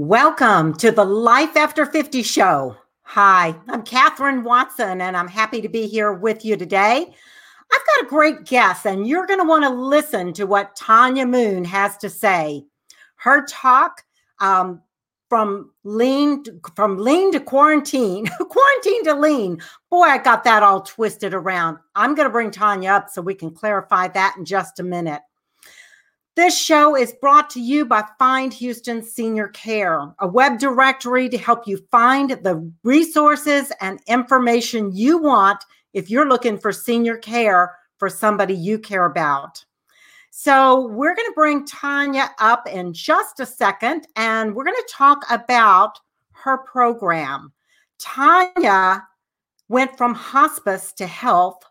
Welcome to the Life After 50 show. Hi, I'm Katherine Watson, and I'm happy to be here with you today. I've got a great guest, and you're going to want to listen to what Tanya Moon has to say. Her talk um, from lean from lean to quarantine, quarantine to lean. Boy, I got that all twisted around. I'm going to bring Tanya up so we can clarify that in just a minute. This show is brought to you by Find Houston Senior Care, a web directory to help you find the resources and information you want if you're looking for senior care for somebody you care about. So, we're going to bring Tanya up in just a second and we're going to talk about her program. Tanya went from hospice to health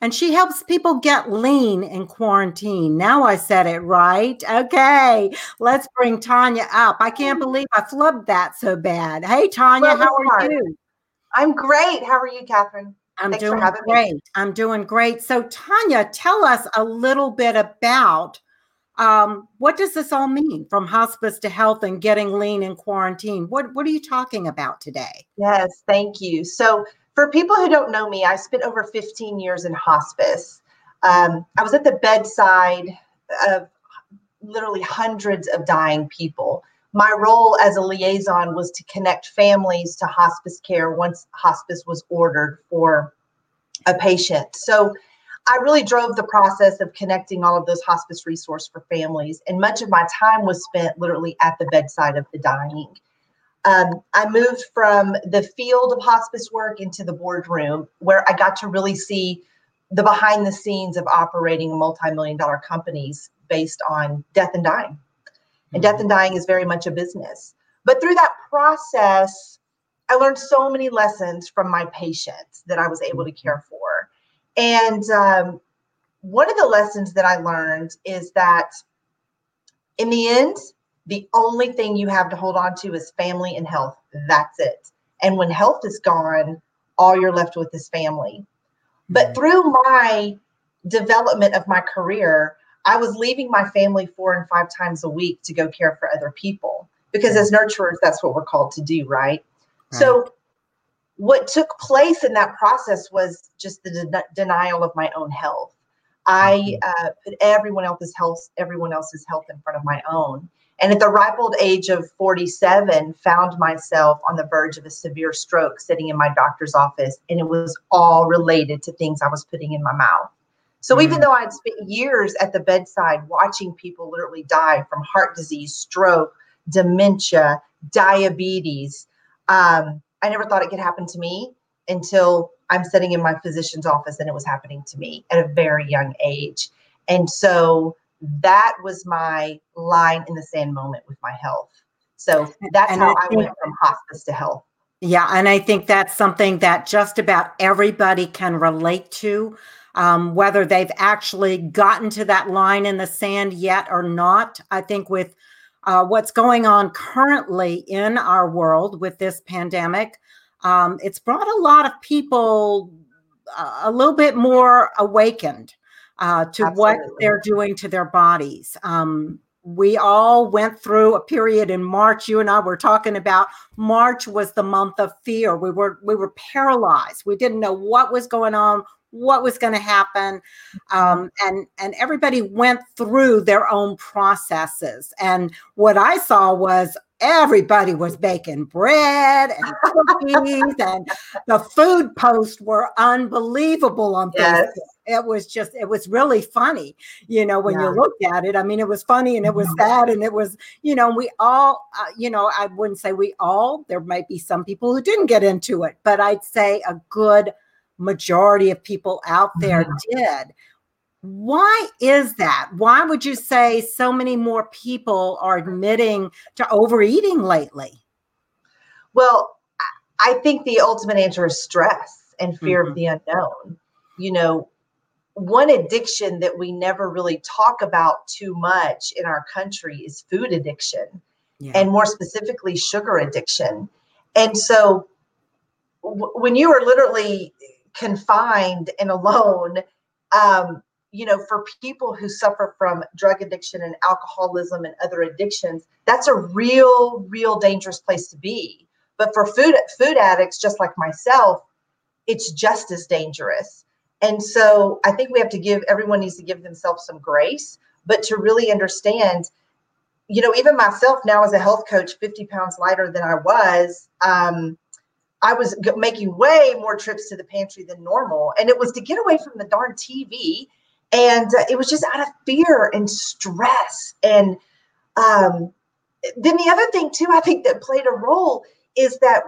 and she helps people get lean in quarantine. Now I said it right. Okay, let's bring Tanya up. I can't believe I flubbed that so bad. Hey, Tanya, how are you? I'm great. How are you, Catherine? I'm Thanks doing great. Me. I'm doing great. So, Tanya, tell us a little bit about um, what does this all mean from hospice to health and getting lean in quarantine? What What are you talking about today? Yes, thank you. So, for people who don't know me, I spent over 15 years in hospice. Um, I was at the bedside of literally hundreds of dying people. My role as a liaison was to connect families to hospice care once hospice was ordered for a patient. So I really drove the process of connecting all of those hospice resource for families. And much of my time was spent literally at the bedside of the dying. Um, I moved from the field of hospice work into the boardroom where I got to really see the behind the scenes of operating multi-million dollar companies based on death and dying. And death and dying is very much a business. But through that process, I learned so many lessons from my patients that I was able to care for. And um, one of the lessons that I learned is that in the end, the only thing you have to hold on to is family and health. That's it. And when health is gone, all you're left with is family. But mm-hmm. through my development of my career, I was leaving my family four and five times a week to go care for other people because as nurturers, that's what we're called to do, right? right. So, what took place in that process was just the de- denial of my own health. I mm-hmm. uh, put everyone else's health, everyone else's health in front of my own. And at the ripe old age of 47, found myself on the verge of a severe stroke sitting in my doctor's office. And it was all related to things I was putting in my mouth. So mm even though I'd spent years at the bedside watching people literally die from heart disease, stroke, dementia, diabetes, um, I never thought it could happen to me until I'm sitting in my physician's office and it was happening to me at a very young age. And so that was my line in the sand moment with my health. So that's and how I, I went from hospice to health. Yeah, and I think that's something that just about everybody can relate to, um, whether they've actually gotten to that line in the sand yet or not. I think with uh, what's going on currently in our world with this pandemic, um, it's brought a lot of people uh, a little bit more awakened uh, to Absolutely. what they're doing to their bodies. Um, we all went through a period in March. You and I were talking about March was the month of fear. We were we were paralyzed. We didn't know what was going on, what was going to happen, um, and and everybody went through their own processes. And what I saw was everybody was baking bread and cookies and the food posts were unbelievable on yes. Facebook. It was just, it was really funny, you know, when yeah. you looked at it. I mean, it was funny and it was mm-hmm. sad and it was, you know, we all, uh, you know, I wouldn't say we all, there might be some people who didn't get into it, but I'd say a good majority of people out there mm-hmm. did. Why is that? Why would you say so many more people are admitting to overeating lately? Well, I think the ultimate answer is stress and fear mm-hmm. of the unknown. You know, one addiction that we never really talk about too much in our country is food addiction, yeah. and more specifically, sugar addiction. And so, w- when you are literally confined and alone, um, you know, for people who suffer from drug addiction and alcoholism and other addictions, that's a real, real dangerous place to be. But for food food addicts, just like myself, it's just as dangerous. And so I think we have to give everyone needs to give themselves some grace, but to really understand, you know, even myself now as a health coach, 50 pounds lighter than I was, um, I was g- making way more trips to the pantry than normal. And it was to get away from the darn TV. And uh, it was just out of fear and stress. And um, then the other thing, too, I think that played a role is that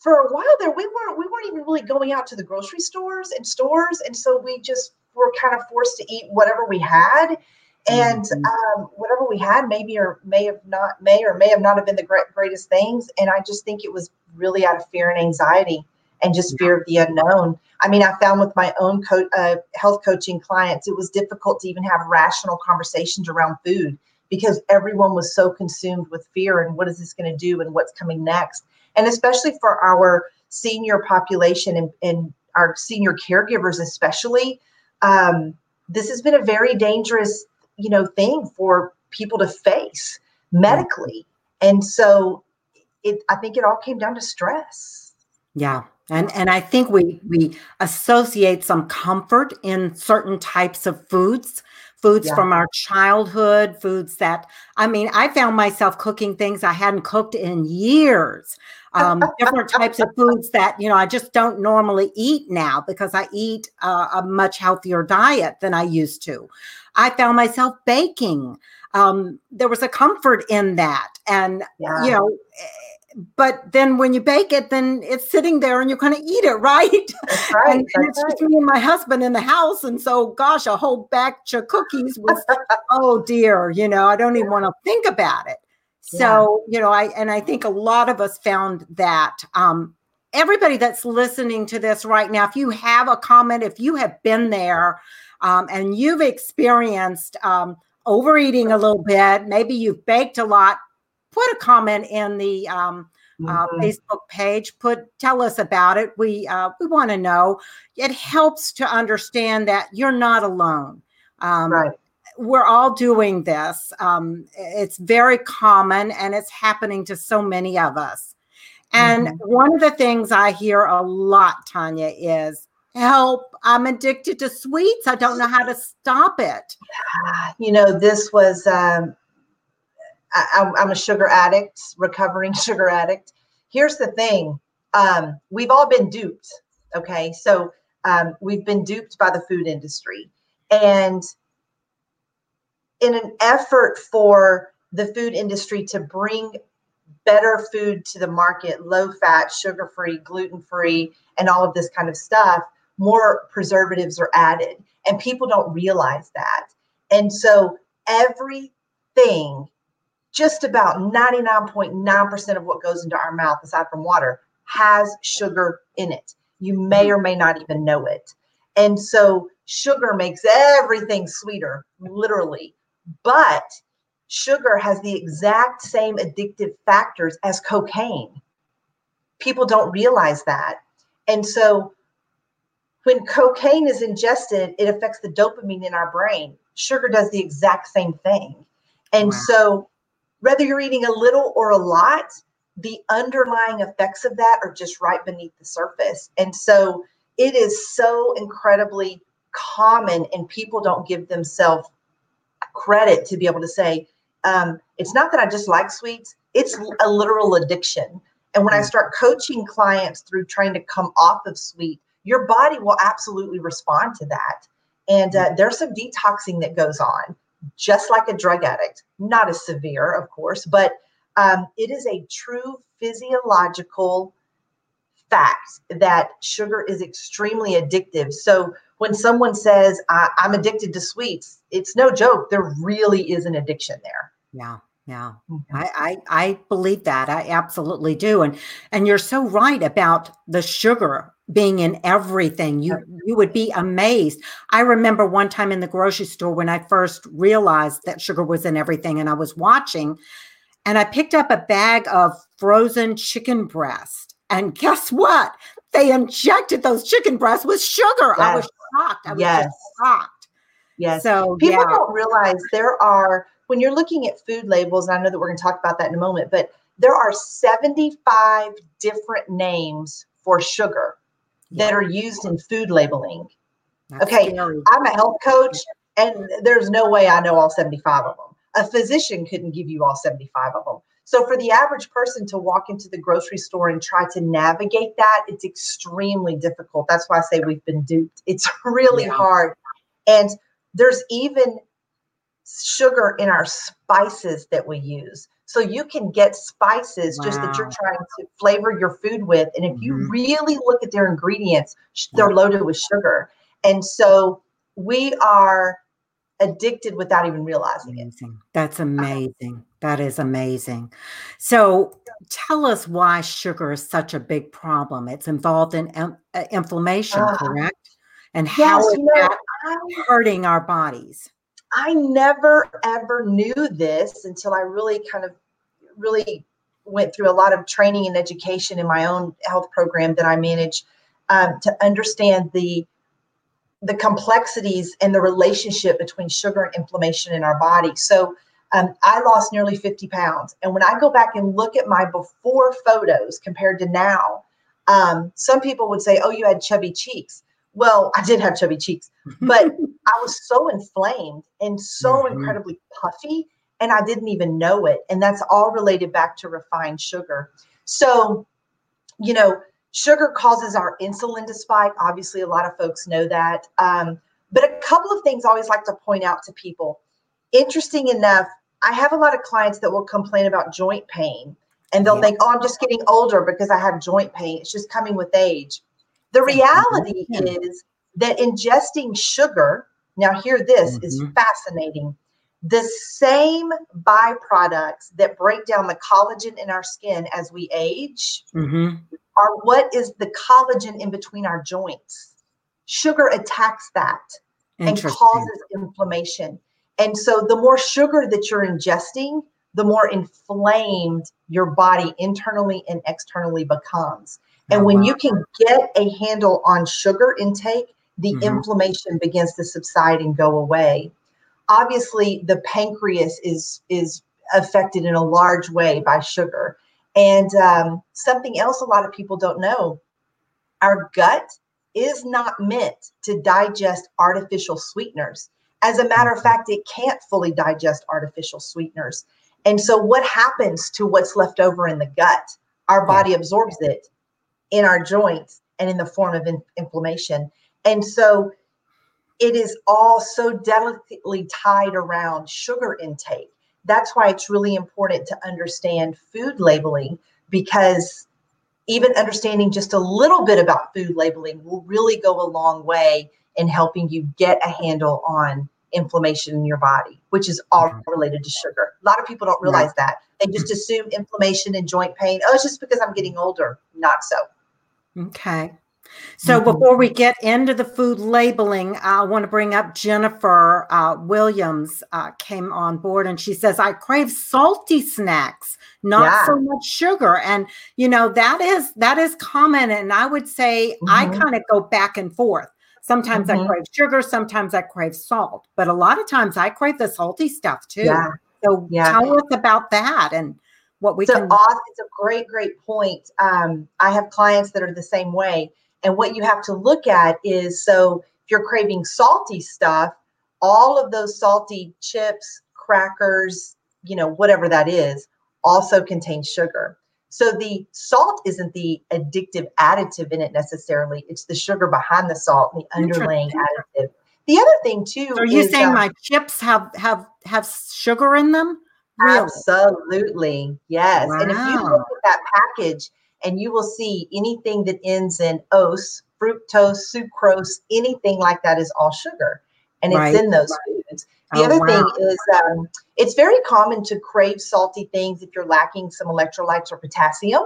for a while there we weren't we weren't even really going out to the grocery stores and stores and so we just were kind of forced to eat whatever we had. And mm-hmm. um, whatever we had maybe or may have not may or may have not have been the great, greatest things and i just think it was really out of fear and anxiety and just fear of the unknown. I mean i found with my own co- uh, health coaching clients it was difficult to even have rational conversations around food because everyone was so consumed with fear and what is this going to do and what's coming next. And especially for our senior population and, and our senior caregivers especially um, this has been a very dangerous you know thing for people to face medically. And so it i think it all came down to stress. Yeah and and i think we we associate some comfort in certain types of foods foods yeah. from our childhood, foods that, I mean, I found myself cooking things I hadn't cooked in years. Um, different types of foods that, you know, I just don't normally eat now because I eat uh, a much healthier diet than I used to. I found myself baking. Um, there was a comfort in that. And, yeah. you know, but then when you bake it, then it's sitting there and you're going to eat it, right? right and, and it's right. just me and my husband in the house. And so, gosh, a whole batch of cookies was, oh dear, you know, I don't even want to think about it. So, yeah. you know, I, and I think a lot of us found that, um, everybody that's listening to this right now, if you have a comment, if you have been there, um, and you've experienced, um, overeating a little bit, maybe you've baked a lot, put a comment in the um, uh, mm-hmm. Facebook page. Put tell us about it. We uh, we want to know. It helps to understand that you're not alone. Um, right. We're all doing this. Um, it's very common, and it's happening to so many of us. And mm-hmm. one of the things I hear a lot, Tanya, is help. I'm addicted to sweets. I don't know how to stop it. You know, this was um, I, am a sugar addict, recovering sugar addict. Here's the thing um, we've all been duped. Okay. So um, we've been duped by the food industry. And in an effort for the food industry to bring better food to the market, low fat, sugar free, gluten free, and all of this kind of stuff, more preservatives are added. And people don't realize that. And so everything just about 99.9% of what goes into our mouth, aside from water, has sugar in it. You may or may not even know it. And so sugar makes everything sweeter, literally. But sugar has the exact same addictive factors as cocaine. People don't realize that. And so when cocaine is ingested, it affects the dopamine in our brain. Sugar does the exact same thing. And wow. so whether you're eating a little or a lot, the underlying effects of that are just right beneath the surface. And so it is so incredibly common, and people don't give themselves credit to be able to say, um, it's not that I just like sweets, it's a literal addiction. And when I mm. start coaching clients through trying to come off of sweet, your body will absolutely respond to that. And uh, there's some detoxing that goes on just like a drug addict, not as severe, of course, but um, it is a true physiological fact that sugar is extremely addictive. So when someone says, I'm addicted to sweets, it's no joke. There really is an addiction there. Yeah. Yeah, mm-hmm. I, I, I believe that. I absolutely do. And and you're so right about the sugar being in everything. You you would be amazed. I remember one time in the grocery store when I first realized that sugar was in everything and I was watching and I picked up a bag of frozen chicken breast. And guess what? They injected those chicken breasts with sugar. Yes. I was shocked. I was yes. shocked. Yes. So people yeah. don't realize there are when you're looking at food labels, and I know that we're going to talk about that in a moment, but there are 75 different names for sugar yeah. that are used in food labeling. That's okay, scary. I'm a health coach, and there's no way I know all 75 of them. A physician couldn't give you all 75 of them. So for the average person to walk into the grocery store and try to navigate that, it's extremely difficult. That's why I say we've been duped. It's really yeah. hard. And there's even sugar in our spices that we use. So you can get spices wow. just that you're trying to flavor your food with. And if you mm-hmm. really look at their ingredients, they're loaded with sugar. And so we are addicted without even realizing amazing. it. That's amazing. That is amazing. So tell us why sugar is such a big problem. It's involved in uh, inflammation, uh, correct? And how yes, is you know, that hurting our bodies? I never ever knew this until I really kind of really went through a lot of training and education in my own health program that I manage um, to understand the the complexities and the relationship between sugar and inflammation in our body. So um, I lost nearly 50 pounds. And when I go back and look at my before photos compared to now, um, some people would say, oh, you had chubby cheeks. Well, I did have chubby cheeks, but I was so inflamed and so mm-hmm. incredibly puffy and I didn't even know it. And that's all related back to refined sugar. So, you know, sugar causes our insulin to spike. Obviously, a lot of folks know that. Um, but a couple of things I always like to point out to people. Interesting enough, I have a lot of clients that will complain about joint pain and they'll yeah. think, oh, I'm just getting older because I have joint pain. It's just coming with age. The reality mm-hmm. is that ingesting sugar, now hear this, mm-hmm. is fascinating the same byproducts that break down the collagen in our skin as we age mm-hmm. are what is the collagen in between our joints. Sugar attacks that and causes inflammation. And so, the more sugar that you're ingesting, the more inflamed your body internally and externally becomes. And oh, when you can get a handle on sugar intake, the mm-hmm. inflammation begins to subside and go away. Obviously the pancreas is is affected in a large way by sugar. And um, something else a lot of people don't know our gut is not meant to digest artificial sweeteners. As a matter of mm-hmm. fact it can't fully digest artificial sweeteners. And so what happens to what's left over in the gut? Our body absorbs it in our joints and in the form of in- inflammation and so it is all so delicately tied around sugar intake. That's why it's really important to understand food labeling because even understanding just a little bit about food labeling will really go a long way in helping you get a handle on inflammation in your body, which is all mm-hmm. related to sugar. A lot of people don't realize that. They just assume inflammation and joint pain. Oh, it's just because I'm getting older. Not so. Okay. So mm-hmm. before we get into the food labeling, I want to bring up Jennifer uh, Williams uh, came on board and she says, I crave salty snacks, not yeah. so much sugar. And you know, that is that is common. And I would say mm-hmm. I kind of go back and forth. Sometimes mm-hmm. I crave sugar, sometimes I crave salt, but a lot of times I crave the salty stuff too. Yeah. So yeah. tell us about that and what we it's can. It's a great, great point. Um, I have clients that are the same way and what you have to look at is so if you're craving salty stuff, all of those salty chips, crackers, you know, whatever that is, also contain sugar. So the salt isn't the addictive additive in it necessarily. It's the sugar behind the salt, the underlying additive. The other thing too. So are you is, saying uh, my chips have have have sugar in them? Really? Absolutely, yes. Wow. And if you look at that package, and you will see anything that ends in os, fructose, sucrose, anything like that is all sugar. And it's in those foods. The oh, other wow. thing is um, it's very common to crave salty things if you're lacking some electrolytes or potassium.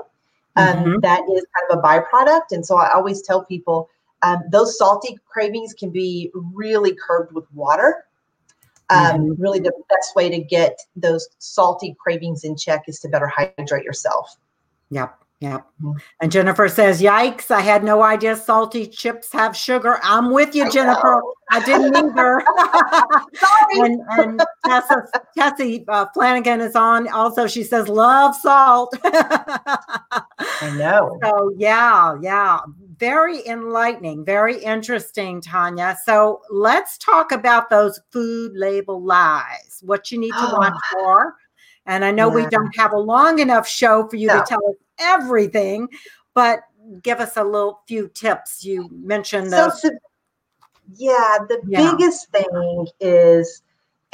Um, mm-hmm. that is kind of a byproduct. And so I always tell people um, those salty cravings can be really curbed with water. Um, mm-hmm. Really, the best way to get those salty cravings in check is to better hydrate yourself. Yep. yep Mm-hmm. And Jennifer says, Yikes, I had no idea salty chips have sugar. I'm with you, Jennifer. I, I didn't either. and and Tessa, Tessie uh, Flanagan is on. Also, she says, Love salt. I know. So, yeah, yeah. Very enlightening, very interesting, Tanya. So, let's talk about those food label lies, what you need to oh, watch for. And I know yeah. we don't have a long enough show for you no. to tell us everything, but give us a little few tips. You mentioned the. So, yeah, the yeah. biggest thing is,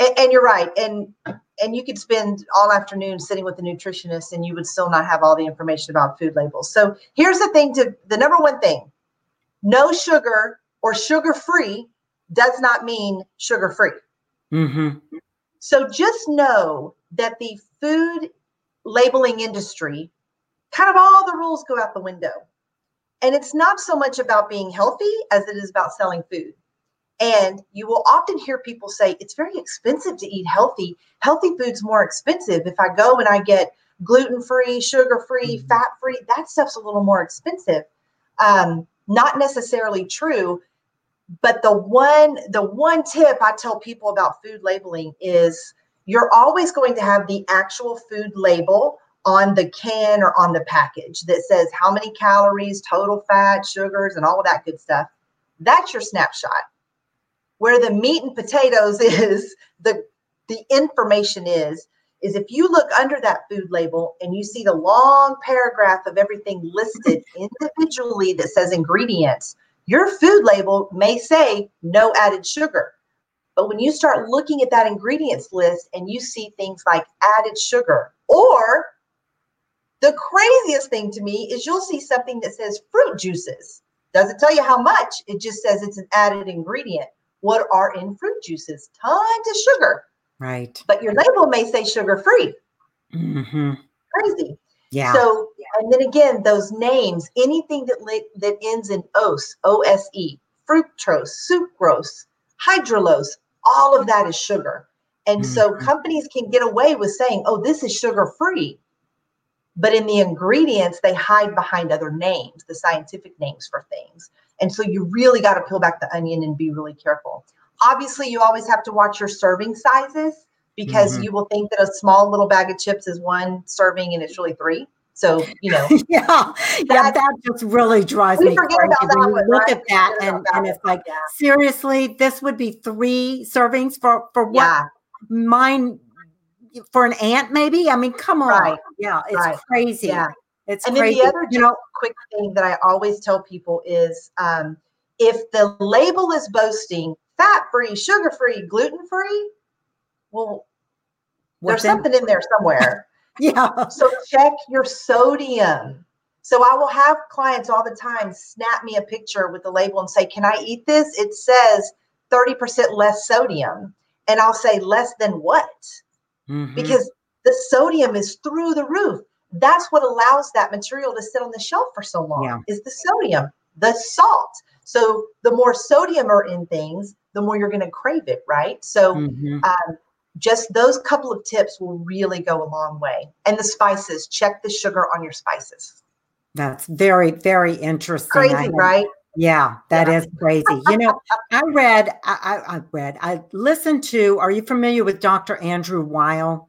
and, and you're right, and and you could spend all afternoon sitting with a nutritionist and you would still not have all the information about food labels. So here's the thing to the number one thing no sugar or sugar free does not mean sugar free. Mm-hmm. So just know that the food labeling industry kind of all the rules go out the window. And it's not so much about being healthy as it is about selling food. And you will often hear people say, it's very expensive to eat healthy. Healthy food's more expensive. If I go and I get gluten free, sugar free, mm-hmm. fat free, that stuff's a little more expensive. Um, not necessarily true. But the one, the one tip I tell people about food labeling is you're always going to have the actual food label on the can or on the package that says how many calories, total fat, sugars, and all of that good stuff. That's your snapshot. Where the meat and potatoes is, the the information is, is if you look under that food label and you see the long paragraph of everything listed individually that says ingredients, your food label may say no added sugar. But when you start looking at that ingredients list and you see things like added sugar or the craziest thing to me is you'll see something that says fruit juices. Doesn't tell you how much, it just says it's an added ingredient. What are in fruit juices? Tons of sugar. Right. But your label may say sugar free. Mm-hmm. Crazy. Yeah. So, and then again, those names, anything that li- that ends in ose, O S E, fructose, sucrose, hydrolose all of that is sugar. And mm-hmm. so companies can get away with saying, oh, this is sugar free but in the ingredients they hide behind other names the scientific names for things and so you really got to peel back the onion and be really careful obviously you always have to watch your serving sizes because mm-hmm. you will think that a small little bag of chips is one serving and it's really three so you know yeah yeah that just really drives me crazy when you look right? at that and, and it's like yeah. seriously this would be three servings for for what yeah. mine for an ant, maybe. I mean, come on. Right. Yeah, it's right. crazy. Yeah. It's and crazy. then the other you know, quick thing that I always tell people is um, if the label is boasting fat free, sugar free, gluten free, well, What's there's in? something in there somewhere. yeah. So check your sodium. So I will have clients all the time snap me a picture with the label and say, Can I eat this? It says 30% less sodium. And I'll say, Less than what? mm-hmm. because the sodium is through the roof. That's what allows that material to sit on the shelf for so long yeah. is the sodium, the salt. So the more sodium are in things, the more you're going to crave it, right? So mm-hmm. um, just those couple of tips will really go a long way. And the spices, check the sugar on your spices. That's very, very interesting. Crazy, right? Yeah, that yeah. is crazy. You know, I read, I, I, read, I listened to, are you familiar with Dr. Andrew Weil?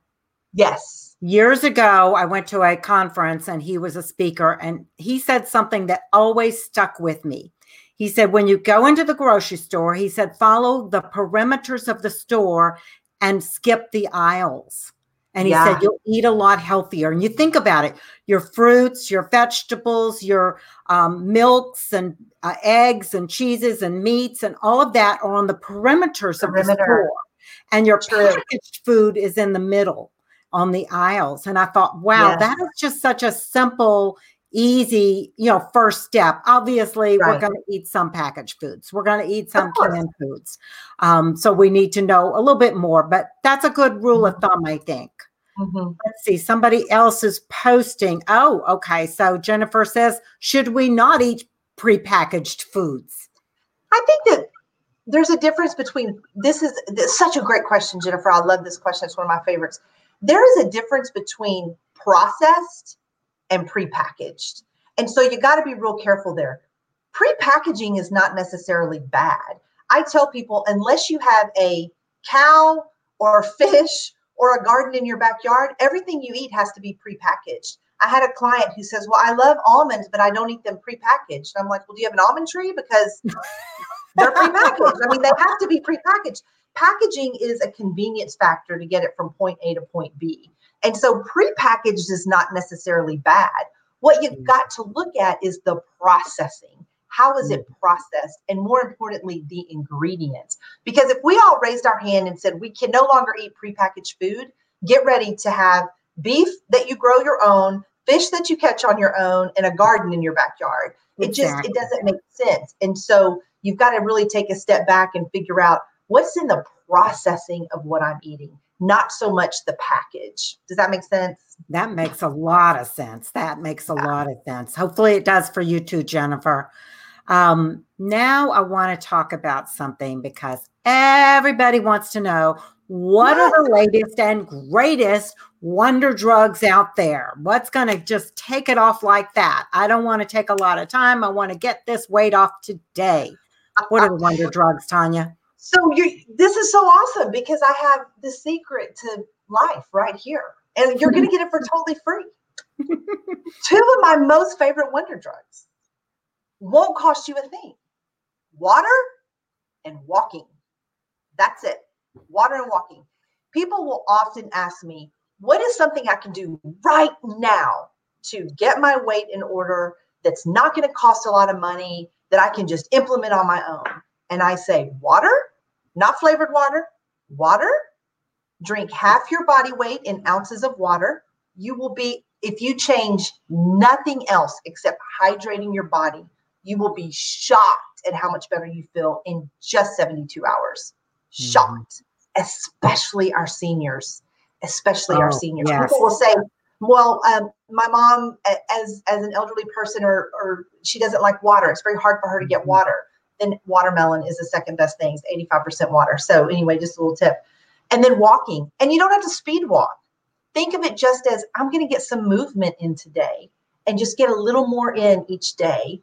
Yes. Years ago, I went to a conference and he was a speaker, and he said something that always stuck with me. He said, when you go into the grocery store, he said, follow the perimeters of the store and skip the aisles. And he yeah. said, you'll eat a lot healthier. And you think about it your fruits, your vegetables, your um, milks and uh, eggs and cheeses and meats and all of that are on the perimeters Perimeter. of the store. And your True. packaged food is in the middle on the aisles. And I thought, wow, yes. that is just such a simple, easy, you know, first step. Obviously, right. we're going to eat some packaged foods. We're going to eat some canned foods. Um, so we need to know a little bit more, but that's a good rule mm-hmm. of thumb, I think. Mm-hmm. Let's see. Somebody else is posting. Oh, okay. So Jennifer says, should we not eat prepackaged foods? I think that there's a difference between this is this such a great question, Jennifer. I love this question. It's one of my favorites. There is a difference between processed and prepackaged. And so you got to be real careful there. Prepackaging is not necessarily bad. I tell people, unless you have a cow or fish or a garden in your backyard, everything you eat has to be prepackaged. I had a client who says, Well, I love almonds, but I don't eat them prepackaged. And I'm like, Well, do you have an almond tree? Because they're prepackaged. I mean, they have to be prepackaged. Packaging is a convenience factor to get it from point A to point B. And so prepackaged is not necessarily bad. What you've mm. got to look at is the processing. How is it mm. processed? And more importantly, the ingredients. Because if we all raised our hand and said we can no longer eat prepackaged food, get ready to have beef that you grow your own, fish that you catch on your own, and a garden in your backyard. It exactly. just it doesn't make sense. And so you've got to really take a step back and figure out what's in the processing of what I'm eating, not so much the package. Does that make sense? That makes a lot of sense. That makes a yeah. lot of sense. Hopefully, it does for you too, Jennifer. Um, now, I want to talk about something because everybody wants to know what are the latest and greatest wonder drugs out there? What's going to just take it off like that? I don't want to take a lot of time. I want to get this weight off today. What are the wonder drugs, Tanya? So you this is so awesome because I have the secret to life right here. And you're going to get it for totally free. Two of my most favorite wonder drugs won't cost you a thing. Water and walking. That's it water and walking. People will often ask me, what is something I can do right now to get my weight in order that's not going to cost a lot of money that I can just implement on my own? And I say, water, not flavored water, water. Drink half your body weight in ounces of water. You will be, if you change nothing else except hydrating your body, you will be shocked at how much better you feel in just 72 hours. Mm-hmm. Shocked especially our seniors, especially oh, our seniors. Yes. People will say, well, um, my mom, as as an elderly person, or or she doesn't like water. It's very hard for her to get mm-hmm. water. Then watermelon is the second best thing. It's eighty five percent water. So anyway, just a little tip. And then walking, and you don't have to speed walk. Think of it just as I'm going to get some movement in today, and just get a little more in each day.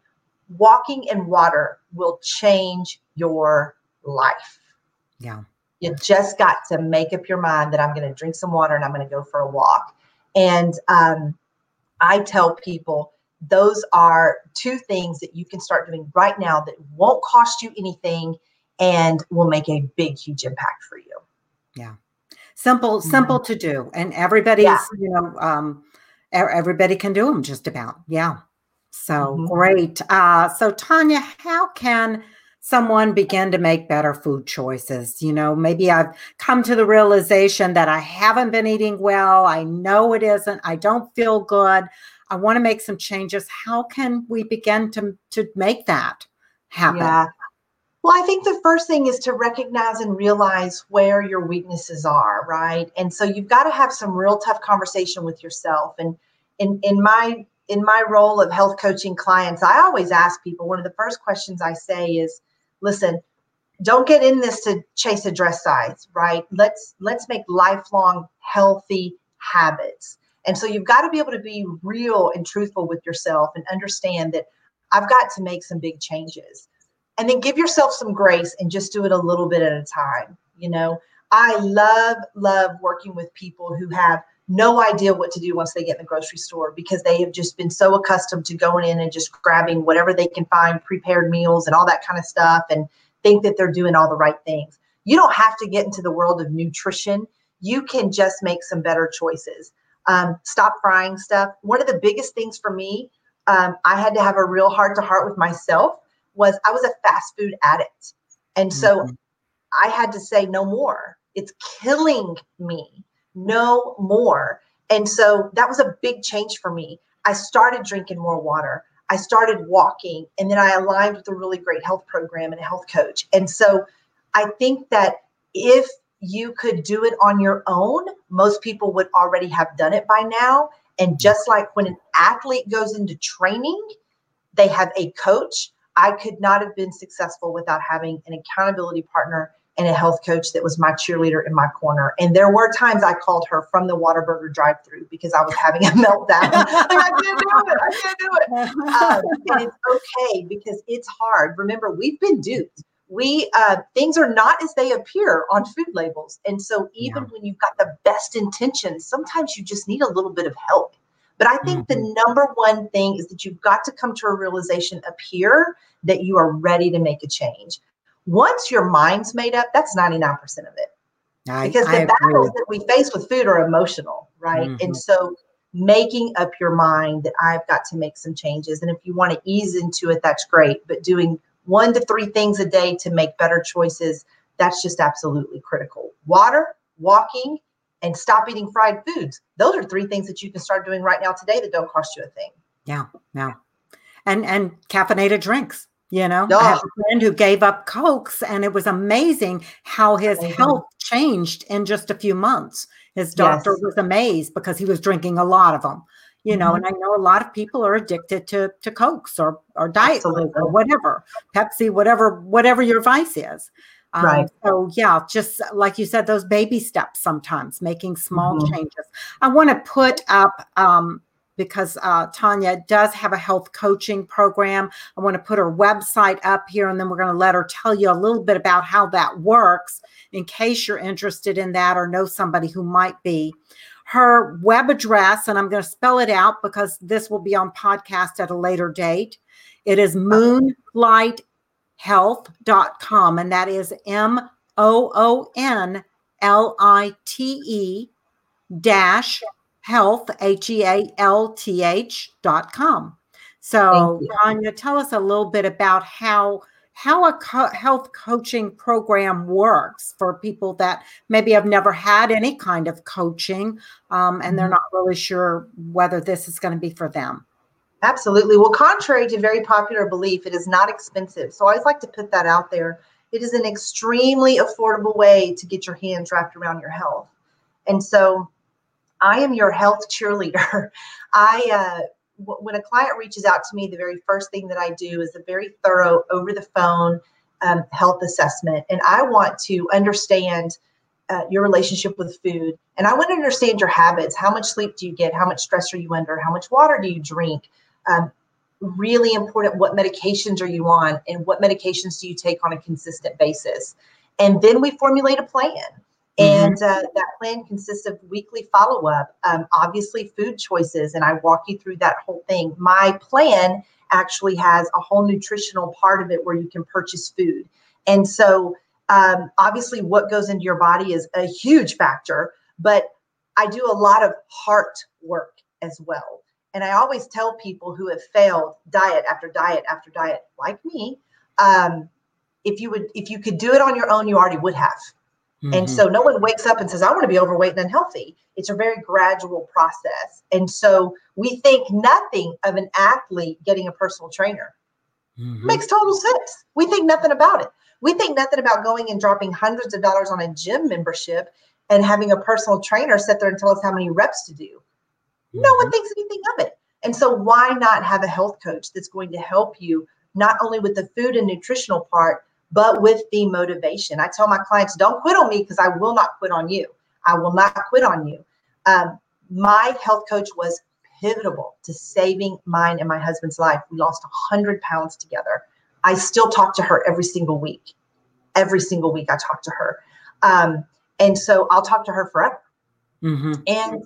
Walking and water will change your life. Yeah. You just got to make up your mind that I'm going to drink some water and I'm going to go for a walk. And um, I tell people those are two things that you can start doing right now that won't cost you anything and will make a big, huge impact for you. Yeah. Simple, mm-hmm. simple to do. And everybody's, yeah. you know, um, everybody can do them just about. Yeah. So mm-hmm. great. Uh, so Tanya, how can someone begin to make better food choices. You know, maybe I've come to the realization that I haven't been eating well. I know it isn't. I don't feel good. I want to make some changes. How can we begin to, to make that happen? Yeah. Well, I think the first thing is to recognize and realize where your weaknesses are, right? And so you've got to have some real tough conversation with yourself. And in in my in my role of health coaching clients, I always ask people one of the first questions I say is, listen, don't get in this to chase a dress size, right? Let's let's make lifelong healthy habits. And so you've got to be able to be real and truthful with yourself and understand that I've got to make some big changes. And then give yourself some grace and just do it a little bit at a time. You know, I love, love working with people who have no idea what to do once they get in the grocery store because they have just been so accustomed to going in and just grabbing whatever they can find, prepared meals and all that kind of stuff, and think that they're doing all the right things. You don't have to get into the world of nutrition. You can just make some better choices. Um, stop frying stuff. One of the biggest things for me, um, I had to have a real heart to heart with myself, was I was a fast food addict. And so mm-hmm. I had to say no more. It's killing me no more. And so that was a big change for me. I started drinking more water. I started walking, and then I aligned with a really great health program and a health coach. And so I think that if you could do it on your own, most people would already have done it by now. And just like when an athlete goes into training, they have a coach. I could not have been successful without having an accountability partner and a health coach that was my cheerleader in my corner. And there were times I called her from the Whataburger drive-through because I was having a meltdown. like, I can't do it. I can't do it. Um, and it's okay because it's hard. Remember, we've been duped. We uh, things are not as they appear on food labels, and so even yeah. when you've got the best intentions, sometimes you just need a little bit of help. But I think mm-hmm. the number one thing is that you've got to come to a realization up here that you are ready to make a change. Once your mind's made up, that's 99% of it. I, because the I battles that we face with food are emotional, right? Mm-hmm. And so making up your mind that I've got to make some changes. And if you want to ease into it, that's great. But doing one to three things a day to make better choices, that's just absolutely critical. Water, walking, and stop eating fried foods. Those are three things that you can start doing right now today that don't cost you a thing. Yeah, yeah. And and caffeinated drinks. You know, oh. I have a friend who gave up cokes, and it was amazing how his mm-hmm. health changed in just a few months. His doctor yes. was amazed because he was drinking a lot of them. You know, mm-hmm. and I know a lot of people are addicted to to cokes or or diet coke or whatever, Pepsi, whatever whatever your vice is. Um, right. So yeah, just like you said, those baby steps sometimes, making small mm-hmm. changes. I want to put up um, because uh, Tanya does have a health coaching program. I want to put her website up here, and then we're going to let her tell you a little bit about how that works in case you're interested in that or know somebody who might be. Her web address, and I'm going to spell it out because this will be on podcast at a later date. It is moonlitehealth.com, and that is M O O N L I T E dash health, H E A L T H dot com. So, Tanya, tell us a little bit about how how a co- health coaching program works for people that maybe have never had any kind of coaching um, and they're mm-hmm. not really sure whether this is going to be for them. Absolutely. Well, contrary to very popular belief, it is not expensive. So I always like to put that out there. It is an extremely affordable way to get your hands wrapped around your health. And so I am your health cheerleader. I, uh, when a client reaches out to me, the very first thing that I do is a very thorough over the phone um, health assessment. And I want to understand uh, your relationship with food. And I want to understand your habits. How much sleep do you get? How much stress are you under? How much water do you drink? Um, really important what medications are you on and what medications do you take on a consistent basis? And then we formulate a plan. Mm-hmm. And uh, that plan consists of weekly follow up, um, obviously, food choices, and I walk you through that whole thing. My plan actually has a whole nutritional part of it where you can purchase food. And so, um, obviously, what goes into your body is a huge factor, but I do a lot of heart work as well. And I always tell people who have failed diet after diet after diet, like me, um, if you would, if you could do it on your own, you already would have Mm-hmm. And so no one wakes up and says, I want to be overweight and unhealthy. It's a very gradual process. And so we think nothing of an athlete getting a personal trainer. Mm-hmm. Makes total sense. We think nothing about it. We think nothing about going and dropping hundreds of dollars on a gym membership and having a personal trainer sit there and tell us how many reps to do. Mm-hmm. No one mm-hmm. thinks anything of it. And so why not have a health coach that's going to help you not only with the food and nutritional part, but with the motivation. I tell my clients, don't quit on me because I will not quit on you. I will not quit on you. Um, my health coach was pivotal to saving mine and my husband's life. We lost 100 pounds together. I still talk to her every single week. Every single week, I talk to her. Um, and so I'll talk to her forever. Mm-hmm. And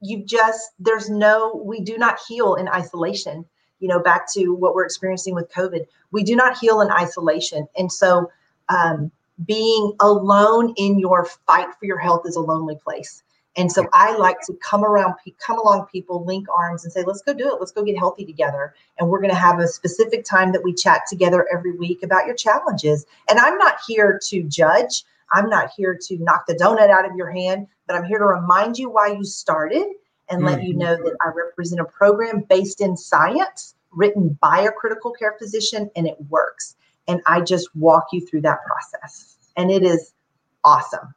you just, there's no, we do not heal in isolation you know, back to what we're experiencing with COVID, we do not heal in isolation. And so um, being alone in your fight for your health is a lonely place. And so I like to come around, come along people, link arms and say, let's go do it. Let's go get healthy together. And we're going to have a specific time that we chat together every week about your challenges. And I'm not here to judge. I'm not here to knock the donut out of your hand, but I'm here to remind you why you started and mm-hmm. let you know that I represent a program based in science, written by a critical care physician, and it works. And I just walk you through that process. And it is awesome.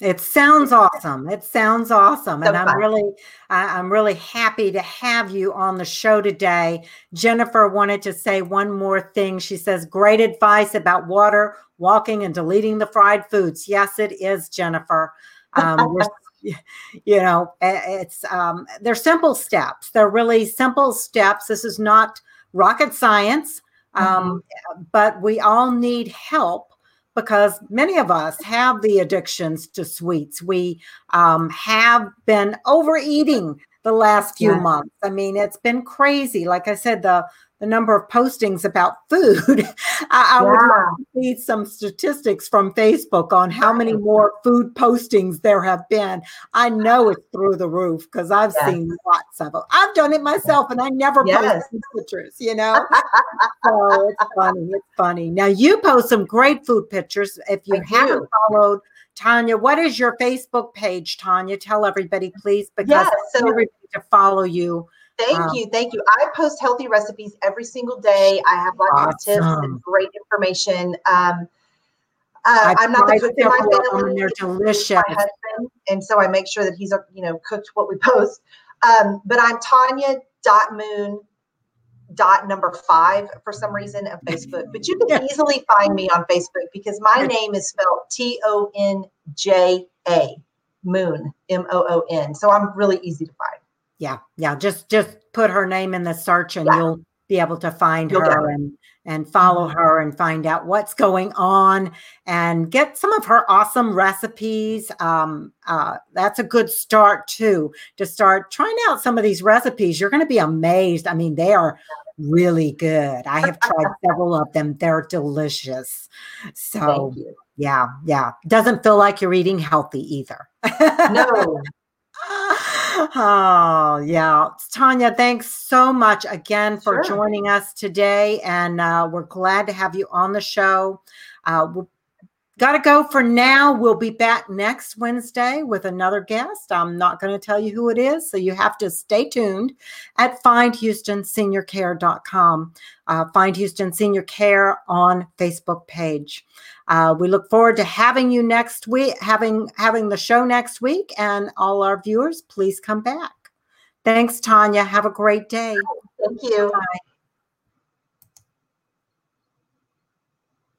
It sounds awesome. It sounds awesome, so and I'm fun. really, I'm really happy to have you on the show today. Jennifer wanted to say one more thing. She says, "Great advice about water, walking, and deleting the fried foods." Yes, it is, Jennifer. Um, you know, it's um, they're simple steps. They're really simple steps. This is not rocket science, um, mm-hmm. but we all need help because many of us have the addictions to sweets. We um, have been overeating the last few yeah. months. I mean, it's been crazy. Like I said, the the number of postings about food. I, I yeah. would love to see some statistics from Facebook on how many more food postings there have been. I know it's through the roof because I've seen lots of them. I've done it myself and I never yes. post pictures, you know? so it's funny. It's funny. Now you post some great food pictures. If you I haven't do. followed Tonja, what is your Facebook page, Tonja? Tell everybody, please, because yes, so- everybody to follow you Thank um, you. Thank you. I post healthy recipes every single day. I have lots awesome. of tips and great information. Um, uh, I'm not the cook in my family. They're delicious. My husband, and so I make sure that he's, you know, cooked what we post. Um, but I'm Tonja dot moon dot number five for some reason of Facebook. But you can yeah. easily find me on Facebook because my name is spelled T O N J A Moon M O O N. So I'm really easy to find yeah yeah just just put her name in the search and yeah. you'll be able to find you'll her and and follow mm-hmm. her and find out what's going on and get some of her awesome recipes um, uh, that's a good start too to start trying out some of these recipes. You're going to be amazed. I mean they are really good. I have tried several of them. They're delicious. So yeah yeah. Doesn't feel like you're eating healthy either. No oh, yeah. Tonja, thanks so much again for sure. joining us today. And uh, we're glad to have you on the show. Uh, we'll Got to go for now. We'll be back next Wednesday with another guest. I'm not going to tell you who it is, so you have to stay tuned at findhoustonseniorcare.com. Uh, Find Houston Senior Care on Facebook page. Uh, we look forward to having you next week, having having the show next week, and all our viewers, please come back. Thanks, Tonja. Have a great day. Thank you. Bye.